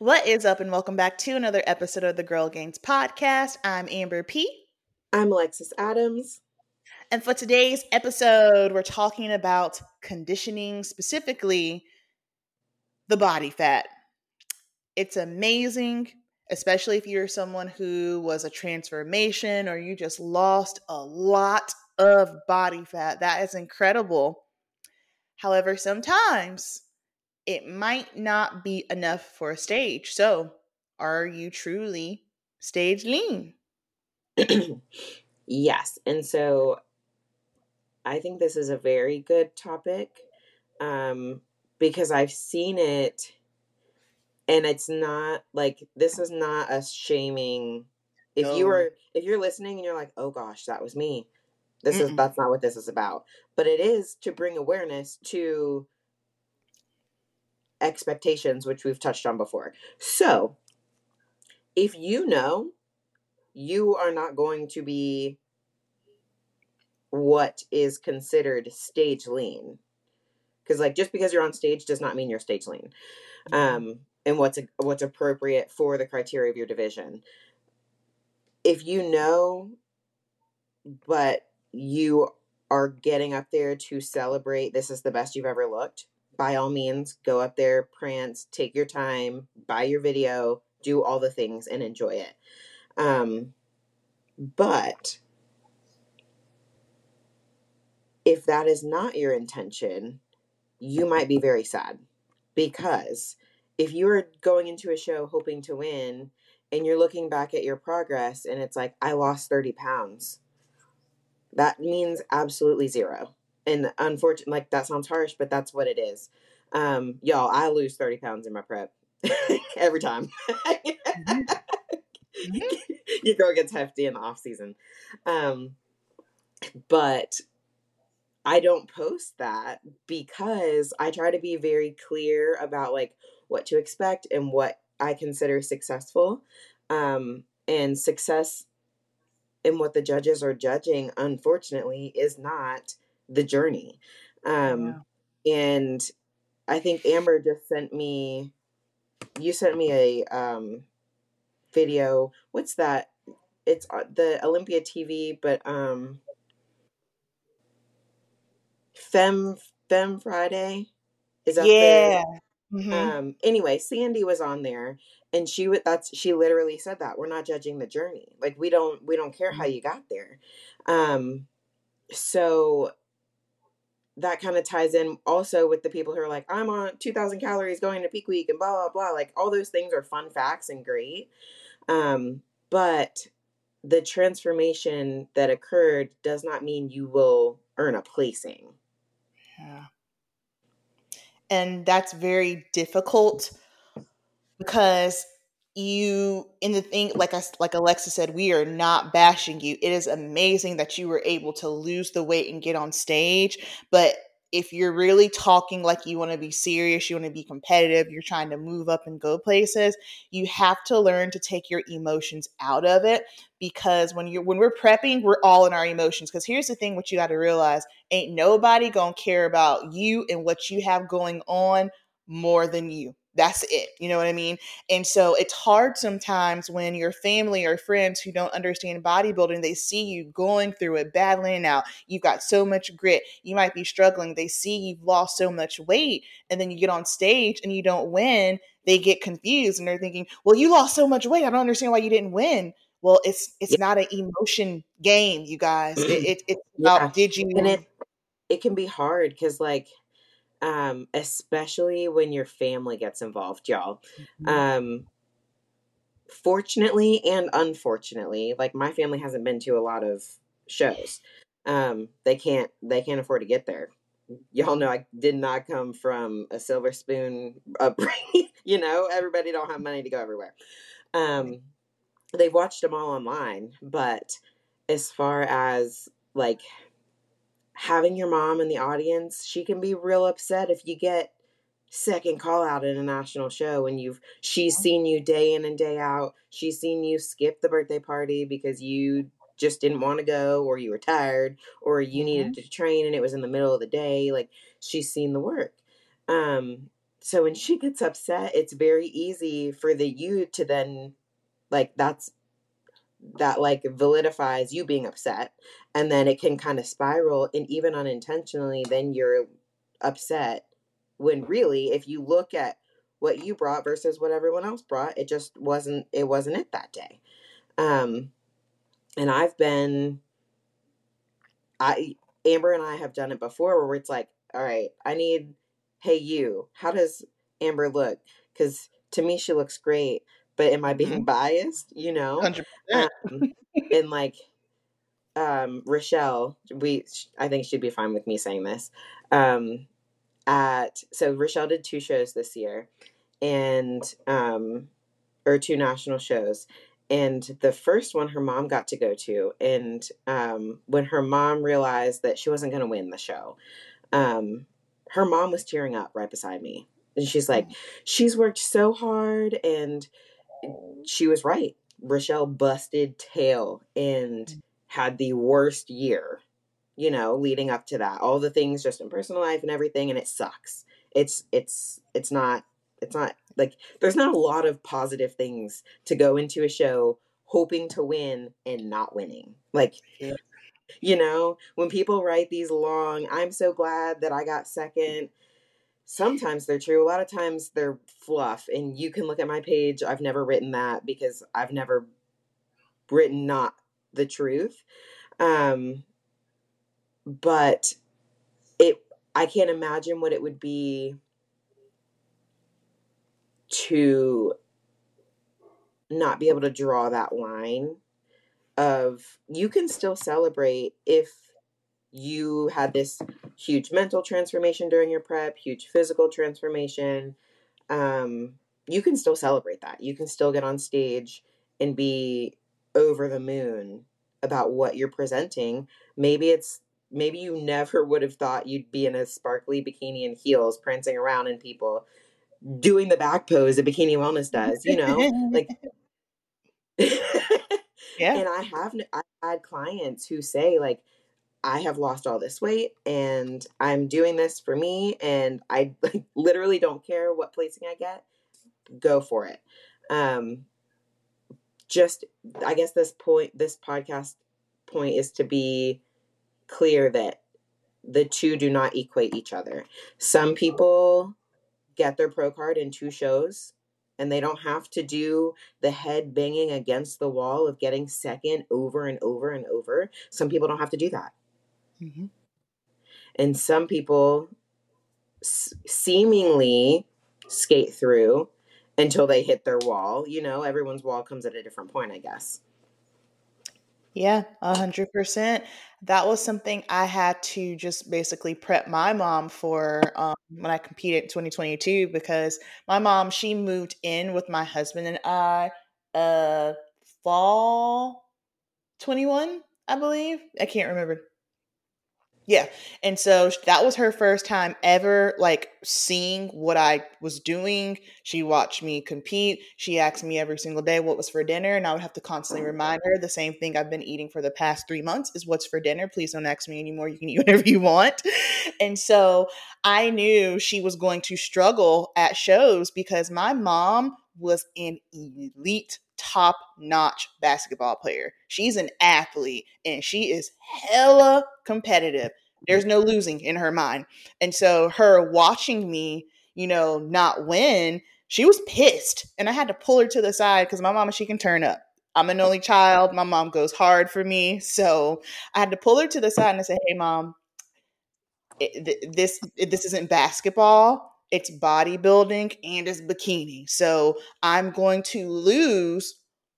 What is up, and welcome back to another episode of the Girl Gainz podcast. I'm Amber P. I'm Alexis Adams. And for today's episode, we're talking about conditioning, specifically the body fat. It's amazing, especially if you're someone who was a transformation or you just lost a lot of body fat. That is incredible. However, sometimes it might not be enough for a stage. So, are you truly stage lean? yes. And so I think this is a very good topic um, because I've seen it and it's not like this is not us shaming if no. you were if you're listening and you're like oh gosh that was me this Mm-mm. is that's not what this is about but it is to bring awareness to expectations, which we've touched on before. So, if you know you are not going to be what is considered stage lean, because like just because you're on stage does not mean you're stage lean, um, and what's a, what's appropriate for the criteria of your division. If you know, but you are getting up there to celebrate, this is the best you've ever looked by all means, go up there, prance, take your time, buy your video, do all the things, and enjoy it. Um, but if that is not your intention, you might be very sad because if you're going into a show hoping to win and you're looking back at your progress and it's like, I lost 30 pounds, that means absolutely zero and unfortunately, like that sounds harsh, but that's what it is. Um, y'all, I lose 30 pounds in my prep every time. mm-hmm. Your girl gets hefty in the off season. Um, but I don't post that because I try to be very clear about like what to expect and what I consider successful. Um, and success in what the judges are judging, unfortunately, is not the journey. Um, yeah. And I think Amber just sent me, you sent me a um, video. What's that? It's uh, the Olympia TV, but um, Fem Fem Friday is up yeah. there. Mm-hmm. Um, anyway, Sandy was on there, and she would. That's she literally said that we're not judging the journey. Like we don't we don't care how mm-hmm. you got there. Um, so that kind of ties in also with the people who are like, I'm on 2000 calories going to peak week and blah, blah, blah. Like all those things are fun facts and great. Um, but the transformation that occurred does not mean you will earn a placing. Yeah. And that's very difficult because you in the thing like I, like Alexa said we are not bashing you. It is amazing that you were able to lose the weight and get on stage but if you're really talking like you want to be serious you want to be competitive you're trying to move up and go places you have to learn to take your emotions out of it because when you're when we're prepping we're all in our emotions because here's the thing what you got to realize ain't nobody gonna care about you and what you have going on more than you that's it. You know what I mean? And so it's hard sometimes when your family or friends who don't understand bodybuilding, they see you going through it, battling out. You've got so much grit. You might be struggling. They see you've lost so much weight. And then you get on stage and you don't win. They get confused and they're thinking, well, you lost so much weight. I don't understand why you didn't win. Well, it's it's not an emotion game, you guys. it, it, it's about yeah. did you and it it can be hard because like um, especially when your family gets involved, y'all. Mm-hmm. Um, fortunately and unfortunately, like my family hasn't been to a lot of shows. Um, they can't they can't afford to get there. Y'all know I did not come from a silver spoon upbringing. you know, everybody don't have money to go everywhere. Um, they've watched them all online, but as far as like having your mom in the audience, she can be real upset if you get second call out at a national show and you've she's seen you day in and day out. She's seen you skip the birthday party because you just didn't want to go or you were tired or you mm-hmm. needed to train and it was in the middle of the day. Like she's seen the work. Um So when she gets upset, it's very easy for the you to then like that's that like validifies you being upset and then it can kind of spiral and even unintentionally then you're upset when really if you look at what you brought versus what everyone else brought it just wasn't it wasn't it that day. Um and i've been i amber and i have done it before where it's like all right i need hey you how does amber look? Because to me she looks great but am I being mm-hmm. biased? You know, um, and like um, Rochelle, we I think she'd be fine with me saying this. Um, at so Rochelle did two shows this year, and um, or two national shows. And the first one her mom got to go to, and um, when her mom realized that she wasn't going to win the show, um, her mom was tearing up right beside me, and she's like, mm. "She's worked so hard, and she was right. Rochelle busted tail and mm. had the worst year, you know, leading up to that. All the things just in personal life and everything, and it sucks. It's it's it's not it's not like there's not a lot of positive things to go into a show hoping to win and not winning. Like yeah. you know, when people write these long, I'm so glad that I got second sometimes they're true. A lot of times they're fluff. And you can look at my page. I've never written that because I've never written not the truth. Um, but it, I can't imagine what it would be to not be able to draw that line of you can still celebrate if you had this huge mental transformation during your prep, huge physical transformation, um, you can still celebrate that. You can still get on stage and be over the moon about what you're presenting. Maybe it's maybe you never would have thought you'd be in a sparkly bikini and heels prancing around and people doing the back pose that bikini wellness does, you know? like yeah. And I have I had clients who say like I have lost all this weight and I'm doing this for me and I like, literally don't care what placing I get. Go for it. Um just I guess this point this podcast point is to be clear that the two do not equate each other. Some people get their pro card in two shows and they don't have to do the head banging against the wall of getting second over and over and over. Some people don't have to do that. Mm-hmm. And some people s- seemingly skate through until they hit their wall. You know, everyone's wall comes at a different point, I guess. Yeah, a hundred percent. That was something I had to just basically prep my mom for um, when I competed in 2022 because my mom she moved in with my husband and I uh fall 21, I believe. I can't remember yeah. And so that was her first time ever like seeing what I was doing. She watched me compete. She asked me every single day what was for dinner. And I would have to constantly remind her the same thing I've been eating for the past three months is what's for dinner. Please don't ask me anymore. You can eat whatever you want. And so I knew she was going to struggle at shows because my mom was an elite top notch basketball player. She's an athlete and she is hella competitive. There's no losing in her mind. And so her watching me, you know, not win, she was pissed. And I had to pull her to the side because my mama, she can turn up. I'm an only child. My mom goes hard for me. So I had to pull her to the side and I said, Hey, mom, it, this, it, this isn't basketball it's bodybuilding and it's bikini. So I'm going to lose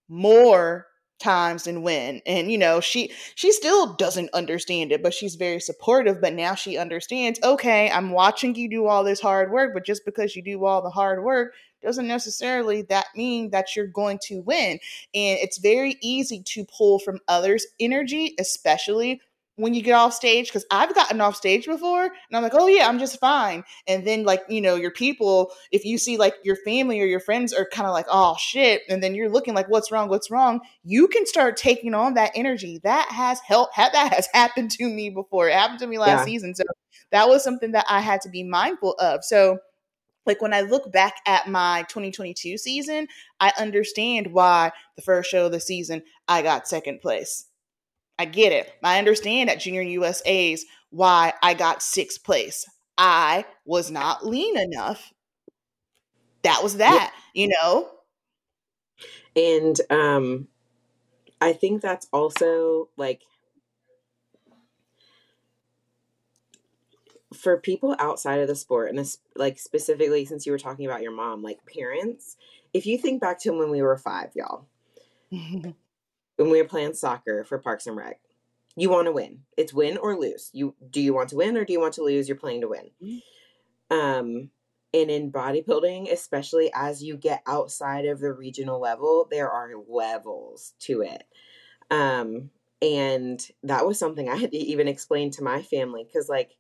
more times and when And you know, she she still doesn't understand it, but she's very supportive, but now she understands, okay, I'm watching you do all this hard work, but just because you do all the hard work doesn't necessarily that mean that you're going to win. And it's very easy to pull from others' energy, especially when you get off stage because I've gotten off stage before and I'm like, oh yeah, I'm just fine. And then like, you know, your people, if you see like your family or your friends are kind of like, oh shit, and then you're looking like, what's wrong? What's wrong? You can start taking on that energy. That has helped that has happened to me before. It happened to me last yeah. season. So that was something that I had to be mindful of. So like when I look back at my 2022 season, I understand why the first show of the season I got second place. I get it. I understand at Junior USA's why I got sixth place. I was not lean enough. That was that, you know? And um I think that's also like for people outside of the sport and this, like specifically since you were talking about your mom like parents if you think back to when we were five y'all when we were playing soccer for parks and rec you want to win. It's win or lose. You do you want to win or do you want to lose? You're playing to win. Mm-hmm. um and in bodybuilding especially as you get outside of the regional level there are levels to it. Um and that was something i had to even explain to my family because like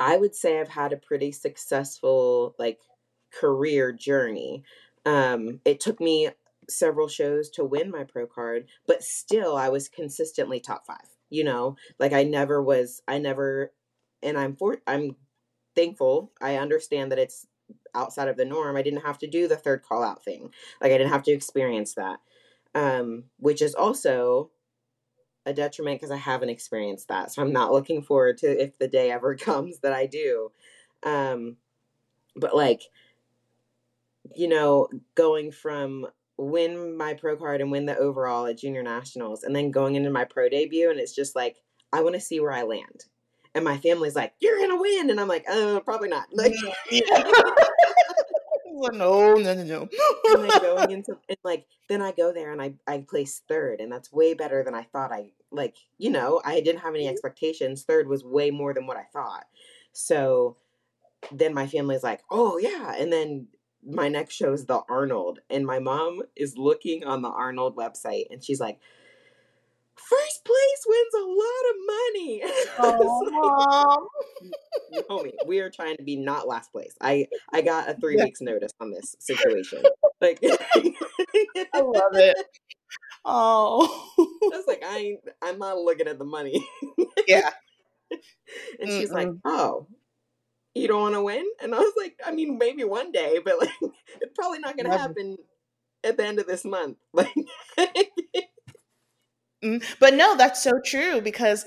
I would say I've had a pretty successful like career journey. Um, it took me several shows to win my pro card, but still I was consistently top five. You know, like I never was. I never, and I'm for. I'm thankful. I understand that it's outside of the norm. I didn't have to do the third call out thing. Like I didn't have to experience that. Um, which is also a detriment because I haven't experienced that. So I'm not looking forward to if the day ever comes that I do. Um, but like, you know, going from win my pro card and win the overall at junior nationals and then going into my pro debut and it's just like I want to see where I land. And my family's like, "You're gonna win," and I'm like, "Uh, probably not." Like, no, no, no, no. and then going into and like then I go there and I I place third, and that's way better than I thought. I like you know I didn't have any expectations. Third was way more than what I thought. So then my family's like, oh yeah, and then my next show is the Arnold, and my mom is looking on the Arnold website, and she's like, first place wins a lot of money. Oh, so, homie, we are trying to be not last place. I I got a three weeks notice on this situation. Like, I love it. Oh, I was like, I ain't, I'm not looking at the money. yeah. and she's Mm-mm. like, oh. You don't want to win? And I was like, I mean, maybe one day, but like, it's probably not going to happen at the end of this month. Like, Mm, but no, that's so true because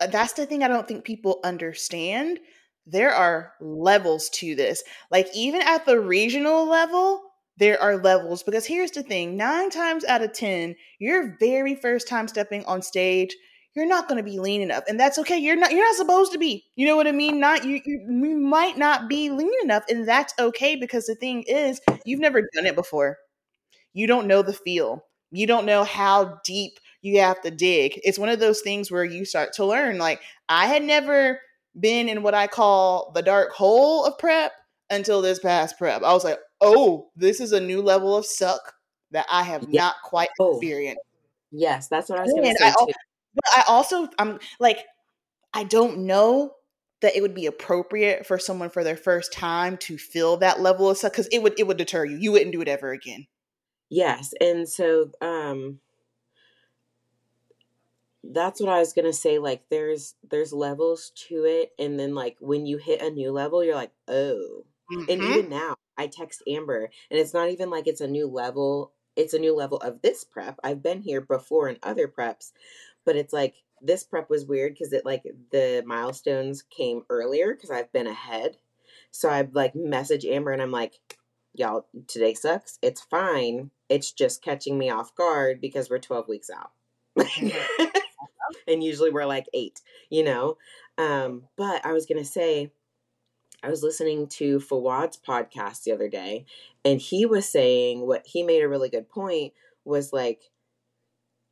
uh, that's the thing I don't think people understand. There are levels to this. Like, even at the regional level, there are levels because here's the thing nine times out of 10, your very first time stepping on stage, you're not going to be lean enough and that's okay you're not you're not supposed to be you know what i mean not you, you you might not be lean enough and that's okay because the thing is you've never done it before you don't know the feel you don't know how deep you have to dig. It's one of those things where you start to learn. Like, I had never been in what I call the dark hole of prep until this past prep. I was like, oh, this is a new level of suck that I have yeah. not quite oh. experienced. Yes, that's what I was going to say. I, too. But I also, I'm like, I don't know that it would be appropriate for someone for their first time to feel that level of suck because it would it would deter you. You wouldn't do it ever again. Yes, and so um that's what I was gonna say. Like there's there's levels to it, and then like when you hit a new level, you're like, oh. Mm-hmm. And even now, I text Amber, and it's not even like it's a new level. It's a new level of this prep. I've been here before in other preps, but it's like this prep was weird because it like the milestones came earlier because I've been ahead. So I like message Amber and I'm like, y'all, today sucks. It's fine. It's just catching me off guard because we're 12 weeks out. And usually we're like eight, you know? Um, but I was going to say, I was listening to Fouad's podcast the other day, and he was saying what he made a really good point was like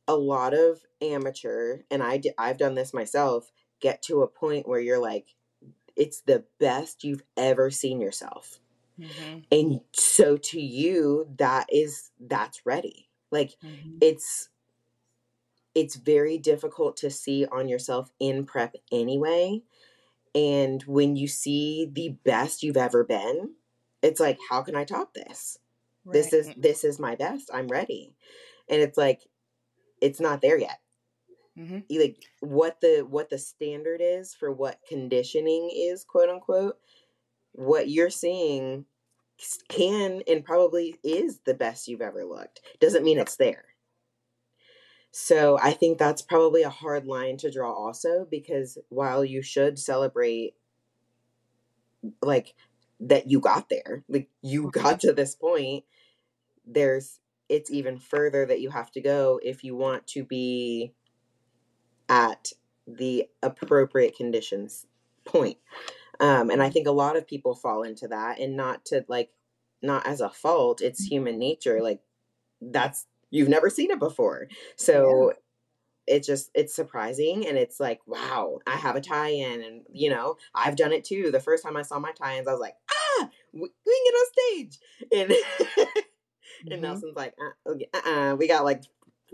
a lot of amateur, and I I've done this myself, get to a point where you're like, it's the best you've ever seen yourself. Mm-hmm. And so to you, that is that's ready. Like mm-hmm. it's it's very difficult to see on yourself in prep anyway. And when you see the best you've ever been, it's like, how can I top this? Right. This is this is my best. I'm ready. And it's like, it's not there yet. Mm-hmm. Like what the what the standard is for what conditioning is, quote unquote, what you're seeing can and probably is the best you've ever looked. Doesn't mean it's there. So I think that's probably a hard line to draw also because while you should celebrate like that you got there, like you got to this point, there's it's even further that you have to go if you want to be at the appropriate conditions point. Um, and I think a lot of people fall into that and not to like, not as a fault, it's human nature. Like, that's, you've never seen it before. So, yeah it's just it's surprising and it's like wow i have a tie-in and you know i've done it too the first time i saw my tie-ins i was like ah we, we can get on stage and mm-hmm. and nelson's like uh, okay, uh-uh, we got like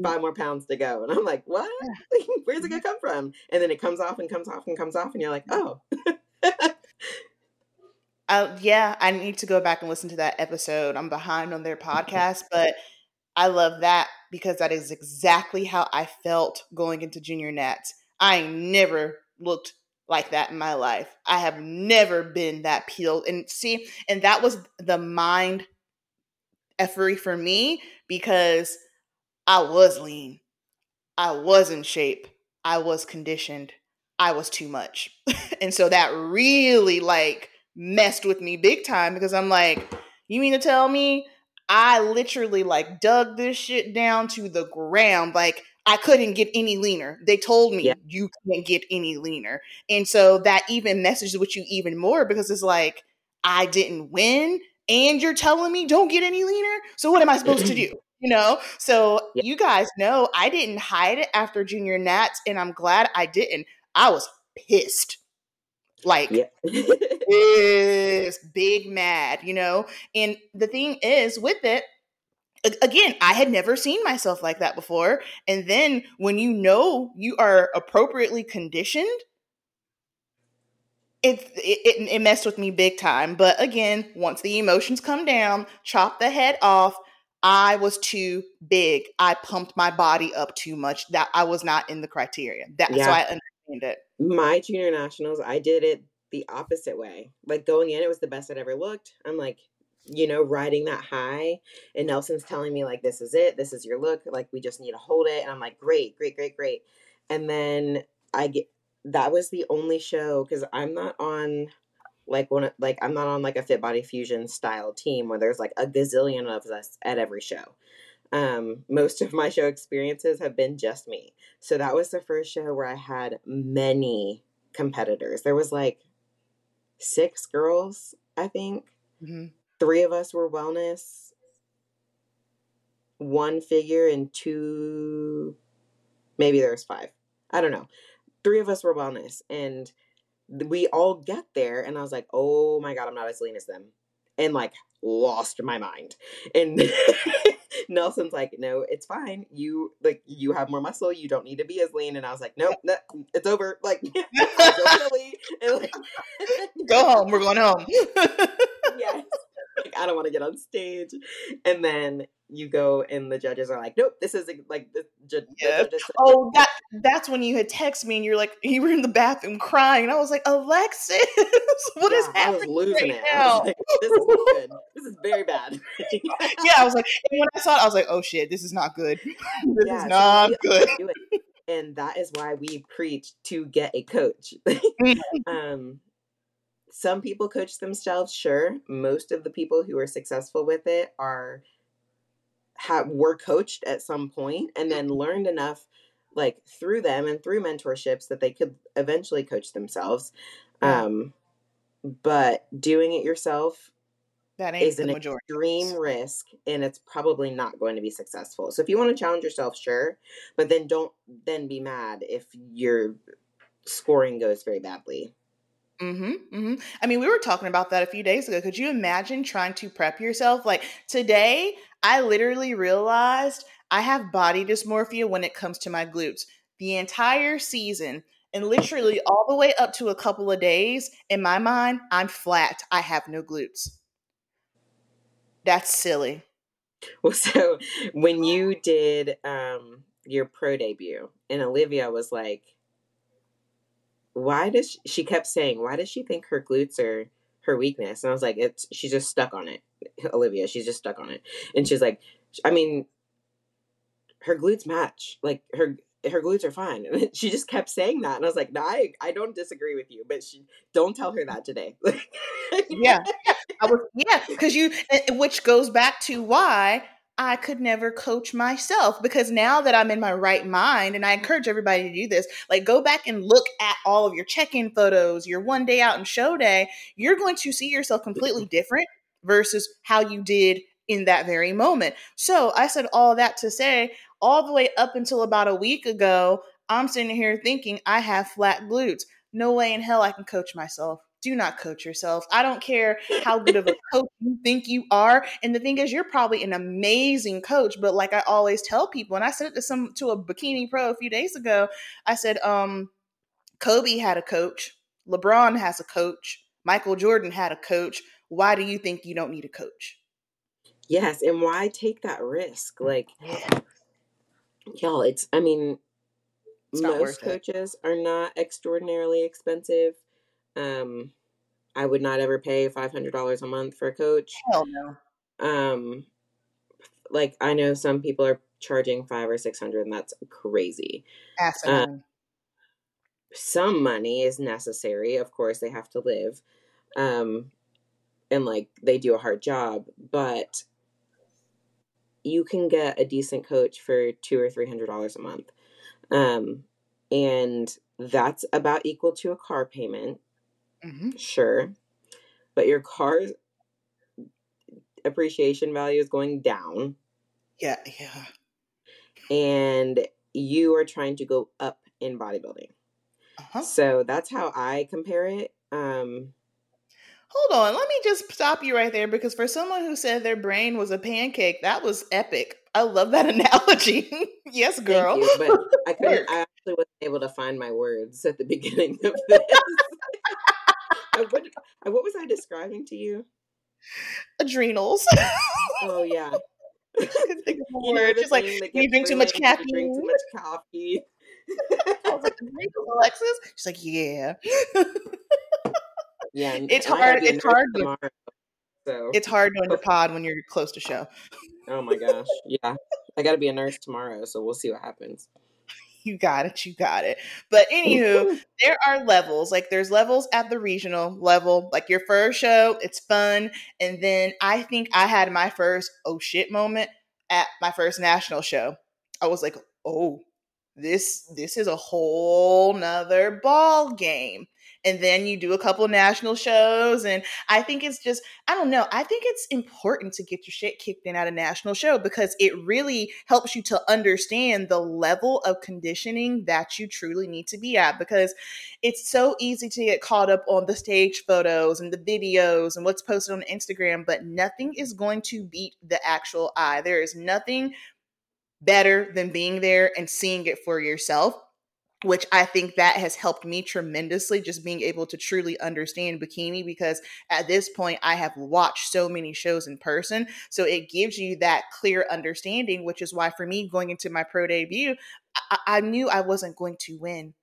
five more pounds to go and i'm like what where's it gonna come from and then it comes off and comes off and comes off and you're like oh uh, yeah, I need to go back and listen to that episode. I'm behind on their podcast, but I love that because that is exactly how I felt going into junior nats. I never looked like that in my life. I have never been that peeled. And see, and that was the mind effery for me because I was lean. I was in shape. I was conditioned. I was too much. and so that really like messed with me big time because I'm like, you mean to tell me I literally like dug this shit down to the ground. Like I couldn't get any leaner. They told me yeah. you can't get any leaner. And so that even messes with you even more because it's like, I didn't win and you're telling me don't get any leaner. So what am I supposed to do? you know so yeah. you guys know i didn't hide it after junior nats and i'm glad i didn't i was pissed like yeah. is big mad you know and the thing is with it again i had never seen myself like that before and then when you know you are appropriately conditioned it, it it messed with me big time but again once the emotions come down chop the head off I was too big. I pumped my body up too much. That I was not in the criteria. That's yeah. so I understand it. My junior nationals, I did it the opposite way. Like going in, it was the best I'd ever looked. I'm like, you know, riding that high. And Nelson's telling me, like, this is it. This is your look. Like, we just need to hold it. And I'm like, great, great, great, great. And then I get that was the only show because I'm not on like one like I'm not on like a fit body fusion style team where there's like a gazillion of us at every show. Um, most of my show experiences have been just me. So that was the first show where I had many competitors. There was like six girls, I think. Mm-hmm. Three of us were wellness, one figure, and two, maybe there was five. I don't know. Three of us were wellness, and we all get there and I was like, oh my God, I'm not as lean as them. And like lost my mind. And Nelson's like, no, it's fine. You like you have more muscle. You don't need to be as lean. And I was like, nope, no, it's over. Like, and, like go home. We're going home. yes. Like, I don't want to get on stage. And then you go and the judges are like, nope, this is like the, ju-. The oh, that that's when you had texted me and you're like, you were in the bathroom crying, and I was like, Alexis, what yeah, is happening? I was losing right it. Now? Was like, this is good. This is very bad. yeah, I was like, when I saw it, I was like, oh shit, this is not good. this yeah, is not so good. And that is why we preach to get a coach. Mm-hmm. um, some people coach themselves, sure. Most of the people who are successful with it are have were coached at some point and then learned enough like through them and through mentorships that they could eventually coach themselves. Um but doing it yourself that is an extreme risk and it's probably not going to be successful. So if you want to challenge yourself sure but then don't then be mad if your scoring goes very badly Mm-hmm, mm-hmm. I mean, we were talking about that a few days ago. Could you imagine trying to prep yourself? Like today, I literally realized I have body dysmorphia when it comes to my glutes. The entire season, and literally all the way up to a couple of days, in my mind, I'm flat. I have no glutes. That's silly. Well, so when you did um, your pro debut, and Olivia was like, why does she, she kept saying why does she think her glutes are her weakness. And I was like, it's she's just stuck on it. Olivia, she's just stuck on it. And she's like, I mean, her glutes match. Like her her glutes are fine. And she just kept saying that. And I was like, no, I, I don't disagree with you, but she don't tell her that today. yeah. I was yeah, because you which goes back to why I could never coach myself because now that I'm in my right mind, and I encourage everybody to do this, like go back and look at all of your check in photos, your one day out and show day, you're going to see yourself completely different versus how you did in that very moment. So I said all that to say, all the way up until about a week ago, I'm sitting here thinking I have flat glutes. No way in hell I can coach myself. Do not coach yourself. I don't care how good of a coach you think you are. And the thing is, you're probably an amazing coach. But like I always tell people, and I said it to some to a bikini pro a few days ago, I said, um, Kobe had a coach, LeBron has a coach, Michael Jordan had a coach. Why do you think you don't need a coach? Yes, and why take that risk? Like, yeah. y'all, it's. I mean, it's most coaches it. are not extraordinarily expensive. Um, I would not ever pay five hundred dollars a month for a coach. Hell no. Um, like I know some people are charging five or six hundred, and that's crazy. Absolutely. Uh, some money is necessary. Of course, they have to live, um, and like they do a hard job, but you can get a decent coach for two or three hundred dollars a month um, and that's about equal to a car payment mm-hmm. sure but your car's appreciation value is going down yeah yeah and you are trying to go up in bodybuilding uh-huh. so that's how i compare it um Hold on, let me just stop you right there because for someone who said their brain was a pancake, that was epic. I love that analogy. yes, girl. You, but I couldn't. I actually wasn't able to find my words at the beginning of this. What, what was I describing to you? Adrenals. oh yeah. I couldn't think of a word. Just like you drink too much caffeine. Drink too much coffee. I was like, Alexis. She's like, yeah. Yeah, it's hard. It's hard. Tomorrow, so it's hard doing the pod when you're close to show. Oh my gosh, yeah, I got to be a nurse tomorrow, so we'll see what happens. You got it. You got it. But anywho, there are levels. Like there's levels at the regional level. Like your first show, it's fun, and then I think I had my first oh shit moment at my first national show. I was like, oh, this this is a whole nother ball game and then you do a couple national shows and i think it's just i don't know i think it's important to get your shit kicked in at a national show because it really helps you to understand the level of conditioning that you truly need to be at because it's so easy to get caught up on the stage photos and the videos and what's posted on instagram but nothing is going to beat the actual eye. There is nothing better than being there and seeing it for yourself which I think that has helped me tremendously just being able to truly understand bikini because at this point I have watched so many shows in person. So it gives you that clear understanding, which is why for me going into my pro debut, I, I knew I wasn't going to win.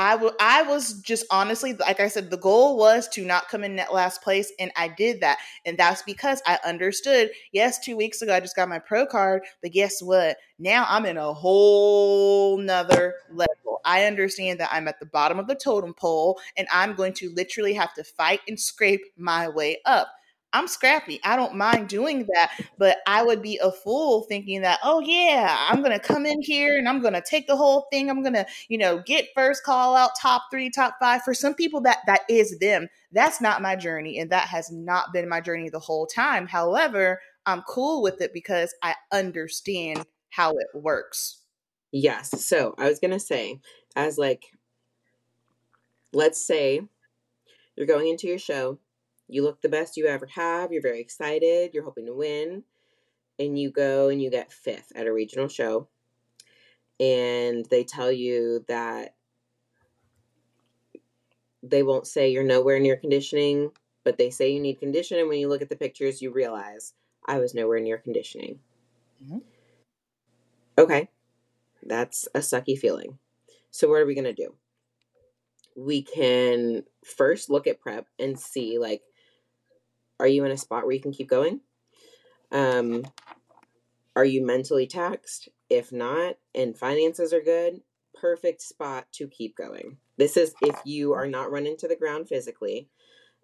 I, w- I was just honestly, like I said, the goal was to not come in that last place, and I did that. And that's because I understood. Yes, two weeks ago I just got my pro card, but guess what? Now I'm in a whole nother level. I understand that I'm at the bottom of the totem pole, and I'm going to literally have to fight and scrape my way up. I'm scrappy. I don't mind doing that, but I would be a fool thinking that, oh yeah, I'm gonna come in here and I'm gonna take the whole thing. I'm gonna, you know, get first call out, top three, top five. For some people, that that is them. That's not my journey, and that has not been my journey the whole time. However, I'm cool with it because I understand how it works. Yes. So I was gonna say, as like, let's say you're going into your show you look the best you ever have. You're very excited. You're hoping to win. And you go and you get fifth at a regional show. And they tell you that they won't say you're nowhere near conditioning, but they say you need conditioning. When you look at the pictures, you realize I was nowhere near conditioning. Mm-hmm. Okay. That's a sucky feeling. So, what are we going to do? We can first look at prep and see, like, are you in a spot where you can keep going? Um, are you mentally taxed? If not, and finances are good, perfect spot to keep going. This is if you are not running to the ground physically.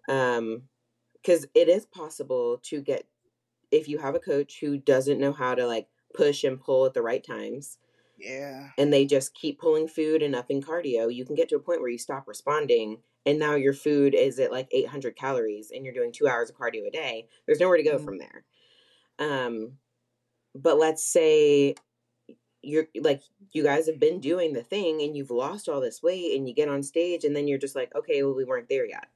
Um, because it is possible to get if you have a coach who doesn't know how to like push and pull at the right times Yeah. and they just keep pulling food and upping cardio, you can get to a point where you stop responding and now your food is at like 800 calories and you're doing two hours of cardio a day. There's nowhere to go Mhm. from there. Um, but let's say you're like you guys have been doing the thing and you've lost all this weight and you get on stage and then you're just like, okay, well we weren't there yet.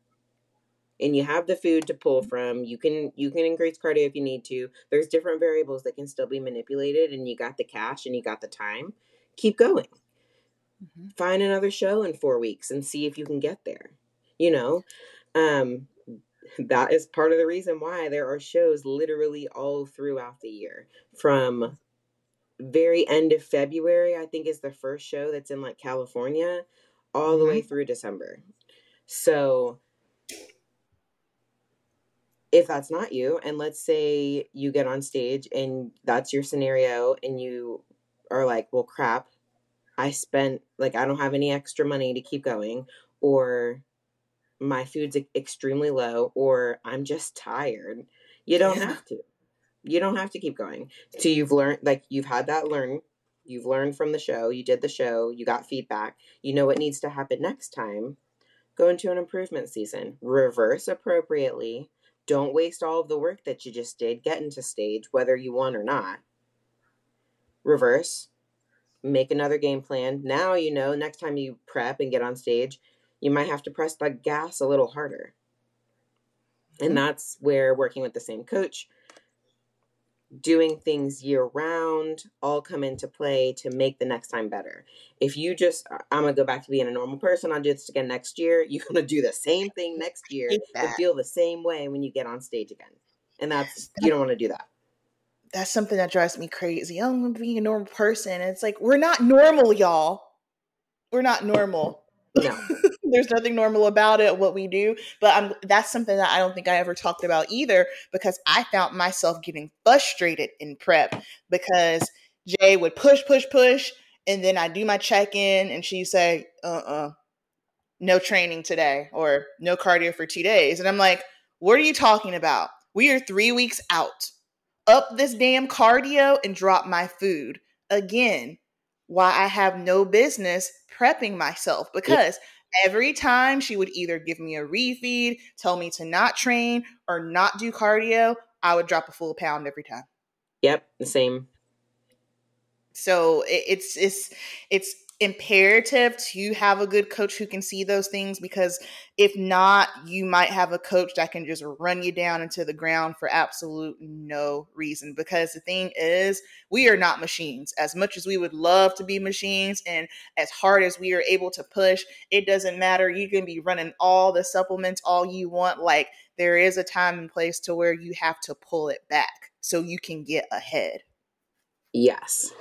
And you have the food to pull from. You can you can increase cardio if you need to. There's different variables that can still be manipulated and you got the cash and you got the time. Keep going Mhm. find another show in four weeks and see if you can get there you know um that is part of the reason why there are shows literally all throughout the year. From very end of february i think is the first show that's in like california all the way through december. So if that's not you and let's say you get on stage and that's your scenario and you are like well crap i spent like i don't have any extra money to keep going or my food's extremely low or i'm just tired you don't Yeah. have to. You don't have to keep going. So you've learned like you've had that learn you've learned from the show you did the show you got feedback you know what needs to happen next time go into an improvement season. Reverse appropriately. Don't waste all of the work that you just did get into stage whether you won or not. Reverse. Make another game plan. Now you know next time you prep and get on stage you might have to press the gas a little harder and Mhm. that's where working with the same coach doing things year round all come into play to make the next time better. If you just, I'm gonna go back to being a normal person, I'll do this again next year, you're gonna do the same thing next year and feel the same way when you get on stage again. And that's, you don't wanna do that. That's something that drives me crazy. I'm gonna be a normal person. It's like we're not normal, y'all. We're not normal. No. There's nothing normal about it, what we do. But I'm that's something that I don't think I ever talked about either because I found myself getting frustrated in prep because Jay would push, push, push, and then I do my check-in and she say, uh-uh, no training today or no cardio for two days. And I'm like, what are you talking about? We are three weeks out. Up this damn cardio and drop my food. Again, why I have no business prepping myself because every time she would either give me a refeed, tell me to not train or not do cardio, I would drop a full pound every time. Yep, the same. So it, it's it's it's imperative to have a good coach who can see those things because if not, you might have a coach that can just run you down into the ground for absolute no reason. Because the thing is, we are not machines. As much as we would love to be machines and as hard as we are able to push, it doesn't matter. You can be running all the supplements all you want. Like there is a time and place to where you have to pull it back so you can get ahead. Yes.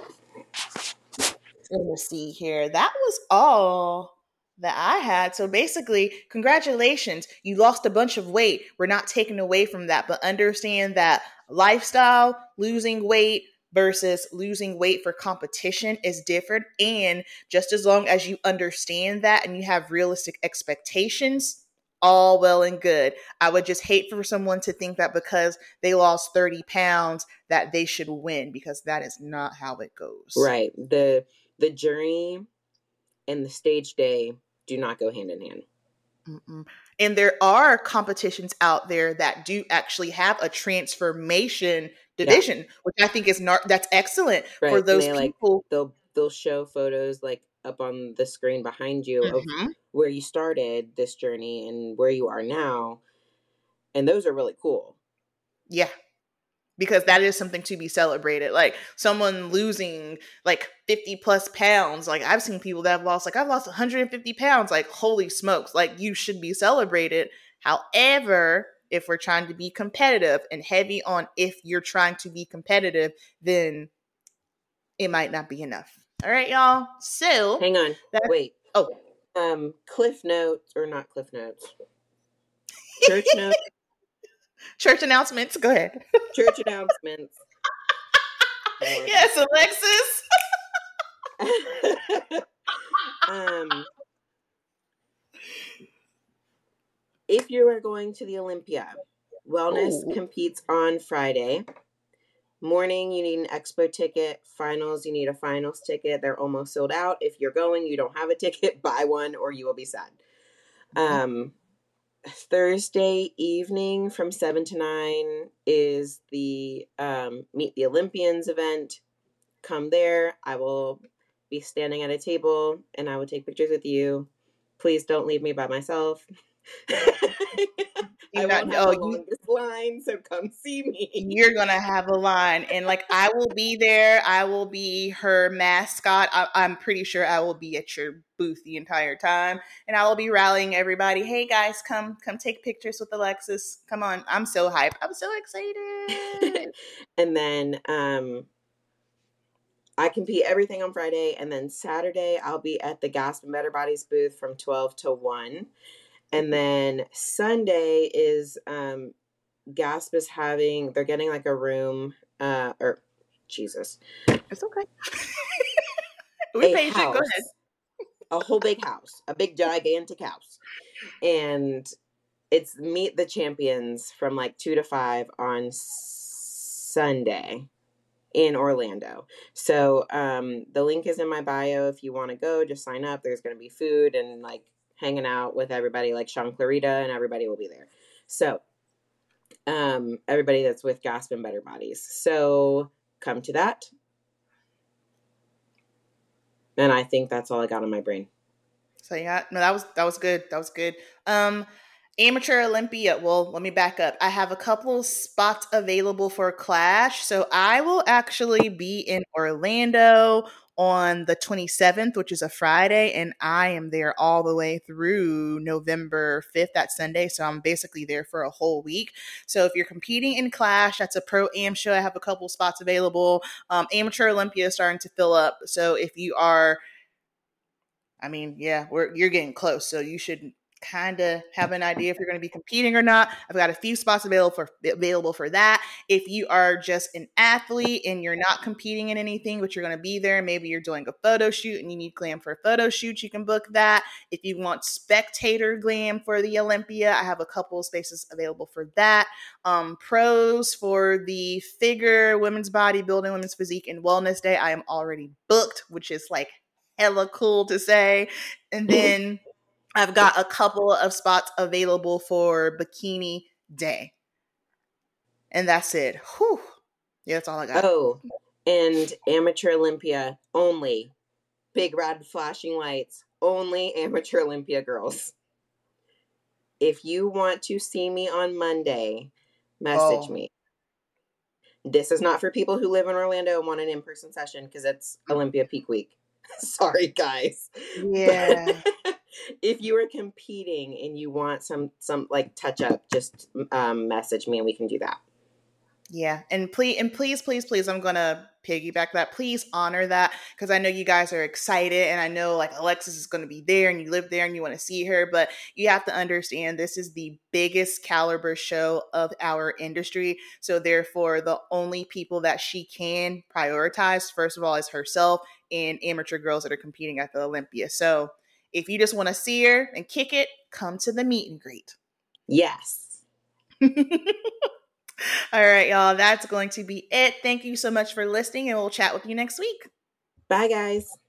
Let me see here. That was all that I had. So basically, congratulations. You lost a bunch of weight. We're not taking away from that, but understand that lifestyle, losing weight versus losing weight for competition is different. And just as long as you understand that and you have realistic expectations, all well and good. I would just hate for someone to think that because they lost 30 pounds that they should win because that is not how it goes. Right. The the journey and the stage day do not go hand in hand. Mm-mm. And there are competitions out there that do actually have a transformation division, which I think is not that's excellent Right. for those they, like, people. they'll they'll show photos like up on the screen behind you of Mhm. where you started this journey and where you are now. And those are really cool. Yeah. Because that is something to be celebrated. Like someone losing like 50 plus pounds. Like I've seen people that have lost, like I've lost 150 pounds. Like, holy smokes. Like you should be celebrated. However, if we're trying to be competitive and heavy on if you're trying to be competitive, then it might not be enough. All right, y'all. So, Hang on. Wait. oh, Um Cliff Notes or not Cliff Notes. Church Notes. Church announcements. Go ahead. Church announcements. yes, Alexis. um, if you are going to the Olympia, wellness Ooh. competes on Friday. Morning, you need an expo ticket. Finals, you need a finals ticket. They're almost sold out. If you're going, you don't have a ticket, buy one or you will be sad. Um, Thursday evening from 7 to 9 is the um, Meet the Olympians event. Come there. I will be standing at a table and I will take pictures with you. Please don't leave me by myself. I You not- have oh, the you- longest line, so come see me. You're gonna have a line, and like I will be there. I will be her mascot. I, I'm pretty sure I will be at your booth the entire time, and I will be rallying everybody. Hey guys, come come take pictures with Alexis. Come on, I'm so hyped. I'm so excited. and then um I compete everything on Friday and then Saturday I'll be at the Gasp and Better Bodies booth from 12 to 1. And then Sunday is um Gasp is having they're getting like a room uh or Jesus. it's okay. we a patient. Go ahead. A whole big house, a big gigantic house. And it's meet the champions from like 2 to 5 on Sunday in Orlando. So um the link is in my bio if you want to go, just sign up. There's going to be food and like hanging out with everybody like Shaun Clarida and everybody will be there. So um everybody that's with Gasp and Better Bodies. So come to that. And I think that's all I got on my brain. So yeah, no, that was that was good. That was good. Um, amateur Olympia. Well, let me back up. I have a couple spots available for Clash, so I will actually be in Orlando on the 27th, which is a Friday, and I am there all the way through November 5th, that Sunday. So I'm basically there for a whole week. So if you're competing in Clash, that's a pro am show. I have a couple spots available. Um, amateur Olympia is starting to fill up. So if you are I mean, yeah, you're getting close, so you should kind of have an idea if you're going to be competing or not. I've got a few spots available for available for that. If you are just an athlete and you're not competing in anything, but you're going to be there, maybe you're doing a photo shoot and you need glam for a photo shoot, you can book that. If you want spectator glam for the Olympia, I have a couple of spaces available for that. Um, pros for the figure, women's bodybuilding, women's physique, and wellness day, I am already booked, which is like hella cool to say. And then I've got a couple of spots available for bikini day. And that's it. Whew. Yeah, that's all I got. Oh, and amateur Olympia only. Big red flashing lights. Only amateur Olympia girls. If you want to see me on Monday, message Oh. me. This is not for people who live in Orlando and want an in person session because it's Olympia peak week. Sorry, guys. Yeah. if you are competing and you want some some like touch up, just um, message me and we can do that. Yeah, and please, and please, please, please, I'm gonna piggyback that. Please honor that because I know you guys are excited, and I know like Alexis is gonna be there, and you live there, and you want to see her. But you have to understand this is the biggest caliber show of our industry, so therefore, the only people that she can prioritize, first of all, is herself and amateur girls that are competing at the Olympia. So if you just want to see her and kick it, come to the meet and greet. Yes. All right, y'all. That's going to be it. Thank you so much for listening, and we'll chat with you next week. Bye, guys.